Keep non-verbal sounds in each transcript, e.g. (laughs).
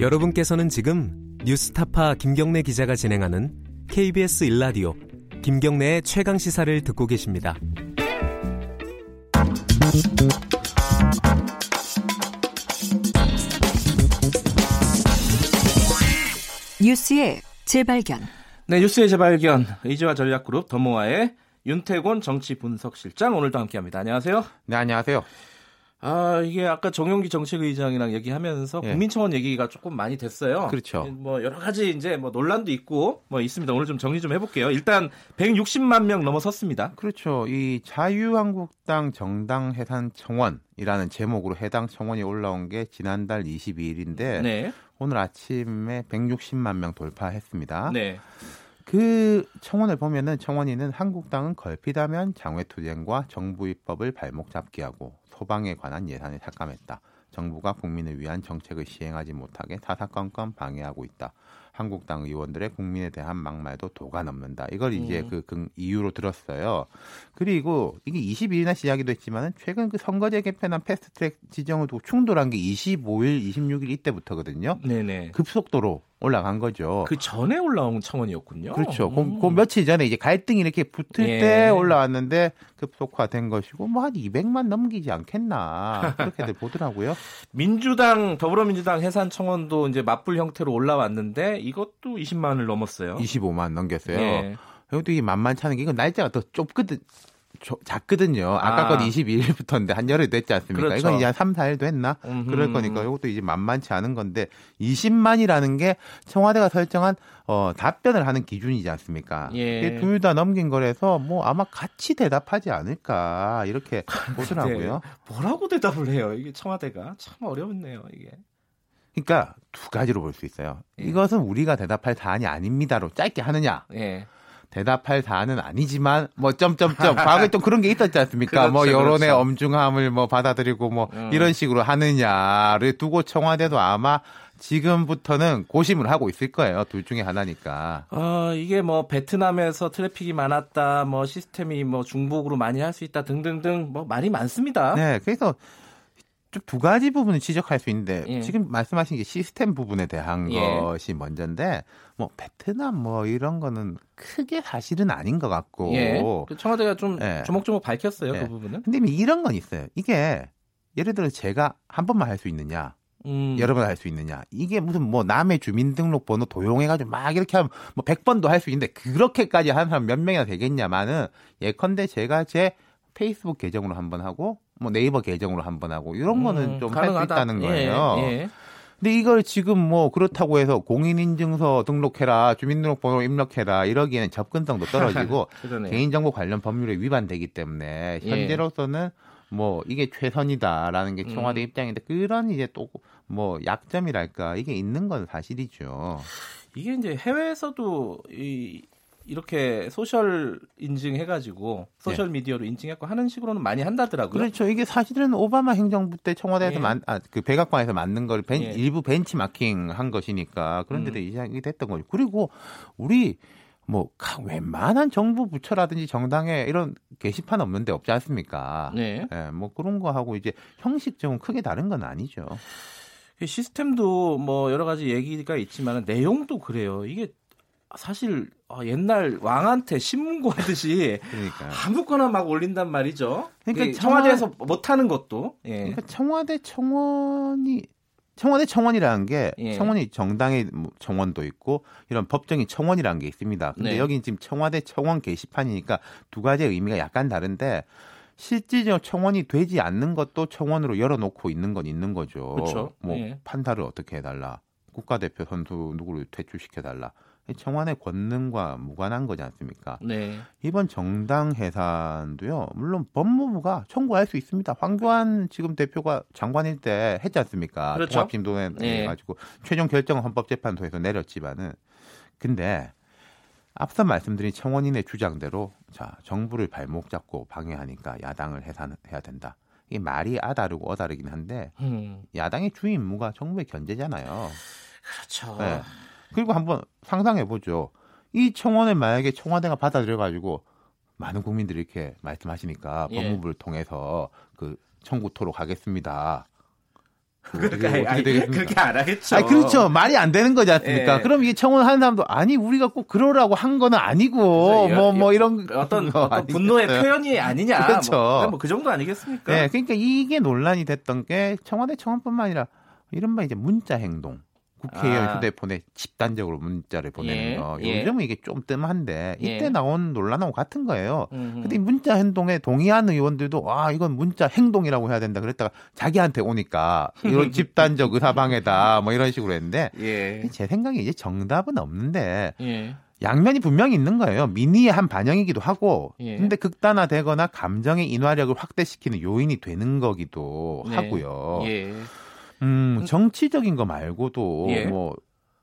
여러분께서는 지금 뉴스타파 김경래 기자가 진행하는 KBS 일라디오 김경래의 최강 시사를 듣고 계십니다. 뉴스의 재발견. 네, 뉴스의 재발견. 의지와 전략그룹 더모아의 윤태곤 정치 분석실장 오늘도 함께합니다. 안녕하세요. 네, 안녕하세요. 아, 이게 아까 정용기 정책의장이랑 얘기하면서 예. 국민청원 얘기가 조금 많이 됐어요. 그렇죠. 뭐 여러 가지 이제 뭐 논란도 있고 뭐 있습니다. 오늘 좀 정리 좀 해볼게요. 일단 160만 명 넘어섰습니다. 그렇죠. 이 자유한국당 정당 해산 청원이라는 제목으로 해당 청원이 올라온 게 지난달 22일인데 네. 오늘 아침에 160만 명 돌파했습니다. 네. 그 청원을 보면은 청원인은 한국당은 걸핏하면 장외투쟁과 정부 입법을 발목 잡게 하고 소방에 관한 예산을 삭감했다. 정부가 국민을 위한 정책을 시행하지 못하게 사사건건 방해하고 있다. 한국당 의원들의 국민에 대한 막말도 도가 넘는다. 이걸 이제 음. 그, 그 이유로 들었어요. 그리고 이게 22일날 시작이도 했지만은 최근 그 선거제 개편한 패스트트랙 지정을 두고 충돌한 게 25일, 26일 이때부터거든요. 네네. 급속도로 올라간 거죠. 그 전에 올라온 청원이었군요. 그렇죠. 음. 그, 그, 며칠 전에 이제 갈등이 이렇게 붙을 예. 때 올라왔는데 급속화된 것이고 뭐 한 200만 넘기지 않겠나 그렇게들 (laughs) 보더라고요. 민주당 더불어민주당 해산 청원도 이제 맞불 형태로 올라왔는데 이것도 20만을 넘었어요. 25만 넘겼어요. 예. 이것도 이게 만만치 않은 게 이건 날짜가 더 좁거든. 작거든요. 아까 아. 건 22일부터인데 한 열흘 됐지 않습니까? 그렇죠. 이건 이제 한 3, 4일도 했나? 음흠. 그럴 거니까 이것도 이제 만만치 않은 건데 20만이라는 게 청와대가 설정한 어, 답변을 하는 기준이지 않습니까? 예. 둘다 넘긴 거라서 뭐 아마 같이 대답하지 않을까 이렇게 보더라고요. 뭐라고 대답을 해요? 이게 청와대가 참 어렵네요, 이게. 그러니까 두 가지로 볼 수 있어요. 예. 이것은 우리가 대답할 사안이 아닙니다로 짧게 하느냐. 예. 대답할 사안은 아니지만 뭐 점점점 과거에 또 그런 게 있었지 않습니까? 그렇죠, 뭐 여론의 그렇죠. 엄중함을 뭐 받아들이고 뭐 음. 이런 식으로 하느냐를 두고 청와대도 아마 지금부터는 고심을 하고 있을 거예요. 둘 중에 하나니까. 어, 이게 뭐 베트남에서 트래픽이 많았다, 뭐 시스템이 뭐 중복으로 많이 할 수 있다 등등등 뭐 말이 많습니다. 네, 그래서 좀 두 가지 부분을 지적할 수 있는데 예. 지금 말씀하신 게 시스템 부분에 대한 예. 것이 먼저인데 뭐 베트남 뭐 이런 거는 크게 사실은 아닌 것 같고 예. 그 청와대가 좀 예. 조목조목 밝혔어요 그 예. 부분은. 근데 이런 건 있어요. 이게 예를 들어 제가 한 번만 할 수 있느냐. 음. 여러 번 할 수 있느냐. 이게 무슨 뭐 남의 주민등록번호 도용해가지고 막 이렇게 하면 뭐 100번도 할 수 있는데 그렇게까지 하는 사람 몇 명이나 되겠냐마는 예컨대 제가 제 페이스북 계정으로 한번 하고 뭐 네이버 계정으로 한번 하고 이런 음, 거는 음, 좀할 수 있다는 예, 거예요. 예, 예. 근데 이걸 지금 뭐 그렇다고 해서 공인인증서 등록해라, 주민등록번호 입력해라 이러기에는 접근성도 (laughs) 떨어지고 개인정보 관련 법률에 위반되기 때문에 예. 현재로서는 뭐 이게 최선이다라는 게 청와대 음. 입장인데 그런 이제 또 뭐 약점이랄까 이게 있는 건 사실이죠. 이게 이제 해외에서도 이 이렇게 social 인증해가지고 social 네. 미디어로 인증했고 하는 식으로는 많이 한다더라고요. 그렇죠. 이게 사실은 오바마 행정부 때 청와대에서 예. 만, 아, 그 백악관에서 만든 걸 벤, 예. 일부 벤치마킹 한 것이니까 그런데도 음. 이상이 됐던 거죠. 그리고 우리 뭐 웬만한 정부 부처라든지 정당에 이런 게시판 없는 데 없지 않습니까? 네. 예, 뭐 그런 거 하고 이제 형식적은 크게 다른 건 아니죠. 시스템도 뭐 여러 가지 얘기가 있지만 내용도 그래요. 이게 사실 어, 옛날 왕한테 신문 고하듯이 그러니까. 아무거나 막 올린단 말이죠. 그러니까 청와대에서 못하는 것도. 예. 그러니까 청와대 청원이 청와대 청원이라는 게 예. 청원이 정당의 뭐 청원도 있고 이런 법정의 청원이라는 게 있습니다. 근데 네. 여기는 지금 청와대 청원 게시판이니까 두 가지의 의미가 약간 다른데 실질적 청원이 되지 않는 것도 청원으로 열어놓고 있는 건 있는 거죠. 그렇죠. 뭐 예. 판사를 어떻게 해달라, 국가대표 선수 누구를 퇴출시켜달라. 청와대 권능과 무관한 거지 않습니까? 네. 이번 정당 해산도요. 물론 법무부가 청구할 수 있습니다. 황교안 지금 대표가 장관일 때 했지 않습니까? 그렇죠. 통합진도에 네. 가지고 최종 결정은 헌법재판소에서 내렸지만은 근데 앞서 말씀드린 청원인의 주장대로 자 정부를 발목 잡고 방해하니까 야당을 해산해야 된다. 이 말이 아다르고 어다르긴 한데 음. 야당의 주 임무가 정부의 견제잖아요. 그렇죠. 네. 그리고 한번 상상해 보죠. 이 청원을 만약에 청와대가 받아들여 가지고 많은 국민들이 이렇게 말씀하시니까 예. 법무부를 통해서 그 청구토록 하겠습니다. 그렇게, 아니, 그렇게 안 하겠죠. 아 그렇죠. 말이 안 되는 거지 않습니까? 예. 그럼 이게 청원 하는 사람도 아니 우리가 꼭 그러라고 한 거는 아니고 뭐뭐 뭐 이런 어떤, 어떤 분노의 표현이 아니냐. 그렇죠. 뭐, 뭐그 정도 아니겠습니까? 네, 그러니까 이게 논란이 됐던 게 청와대 청원뿐만 아니라 이른바 이제 문자 행동. 국회의원 아. 휴대폰에 집단적으로 문자를 보내는 예. 거. 요즘은 예. 이게 좀 뜸한데 이때 예. 나온 논란하고 같은 거예요. 음흠. 근데 문자 행동에 동의하는 의원들도 아 이건 문자 행동이라고 해야 된다 그랬다가 자기한테 오니까 이런 (laughs) 집단적 의사방해다 뭐 이런 식으로 했는데 예. 제 생각에 이제 정답은 없는데 예. 양면이 분명히 있는 거예요. 민의의 한 반영이기도 하고, 예. 근데 극단화되거나 감정의 인화력을 확대시키는 요인이 되는 거기도 네. 하고요. 예. 음, 정치적인 거 말고도 예. 뭐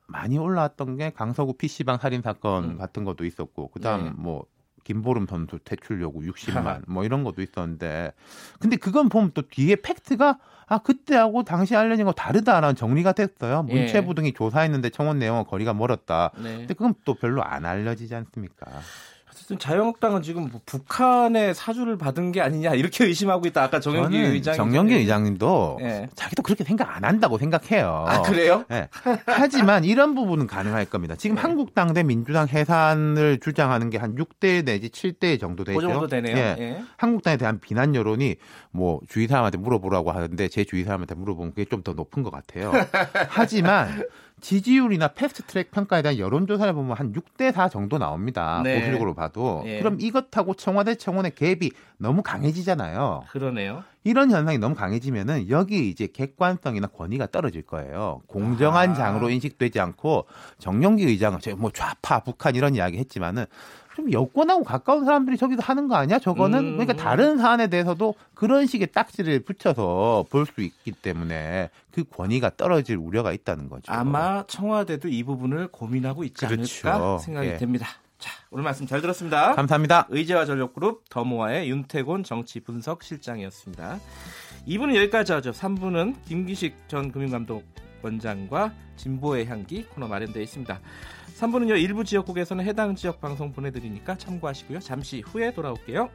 많이 올라왔던 게 강서구 PC방 살인 사건 음. 같은 것도 있었고 그다음 네. 뭐 김보름 선수 퇴출 요구 60만 뭐 이런 것도 있었는데 근데 그건 보면 또 뒤에 팩트가 아 그때하고 당시 알려진 거 다르다라는 정리가 됐어요. 예. 문체부 등이 조사했는데 청원 내용은 거리가 멀었다. 네. 근데 그건 또 별로 안 알려지지 않습니까? 어쨌든 자유한국당은 지금 뭐 북한의 사주를 받은 게 아니냐 이렇게 (laughs) 의심하고 있다. 아까 정영기 의장 정영기 의장님도 네. 자기도 그렇게 생각 안 한다고 생각해요. 아 그래요? 네. 하지만 이런 부분은 가능할 겁니다. 지금 네. 한국당 대 민주당 해산을 주장하는 게 한 6대 내지 7대 정도 되죠. 그 정도 되네요. 예. 예. 한국당에 대한 비난 여론이 뭐 주위 사람한테 물어보라고 하는데 제 주위 사람한테 물어보면 그게 좀 더 높은 것 같아요. (laughs) 하지만 지지율이나 패스트트랙 평가에 대한 여론조사를 보면 한 6대 4 정도 나옵니다. 네. 보수적으로 봐도. 네. 그럼 이것하고 청와대 청원의 갭이 너무 강해지잖아요. 그러네요. 이런 현상이 너무 강해지면은 여기 이제 객관성이나 권위가 떨어질 거예요. 공정한 아. 장으로 인식되지 않고 정영기 의장은 뭐 좌파 북한 이런 이야기 했지만은 좀 여권하고 가까운 사람들이 저기서 하는 거 아니야? 저거는 음. 그러니까 다른 사안에 대해서도 그런 식의 딱지를 붙여서 볼 수 있기 때문에 그 권위가 떨어질 우려가 있다는 거죠. 아마 청와대도 이 부분을 고민하고 있지 그렇죠. 않을까 생각이 예. 됩니다. 자, 오늘 말씀 잘 들었습니다. 감사합니다. 의제와 전력그룹 더모아의 윤태곤 정치 분석 실장이었습니다. 2부는 여기까지 하죠. 3부는 김기식 전 금융감독 원장과 진보의 향기 코너 마련되어 있습니다. 3부는요 일부 지역국에서는 해당 지역 방송 보내드리니까 참고하시고요. 잠시 후에 돌아올게요.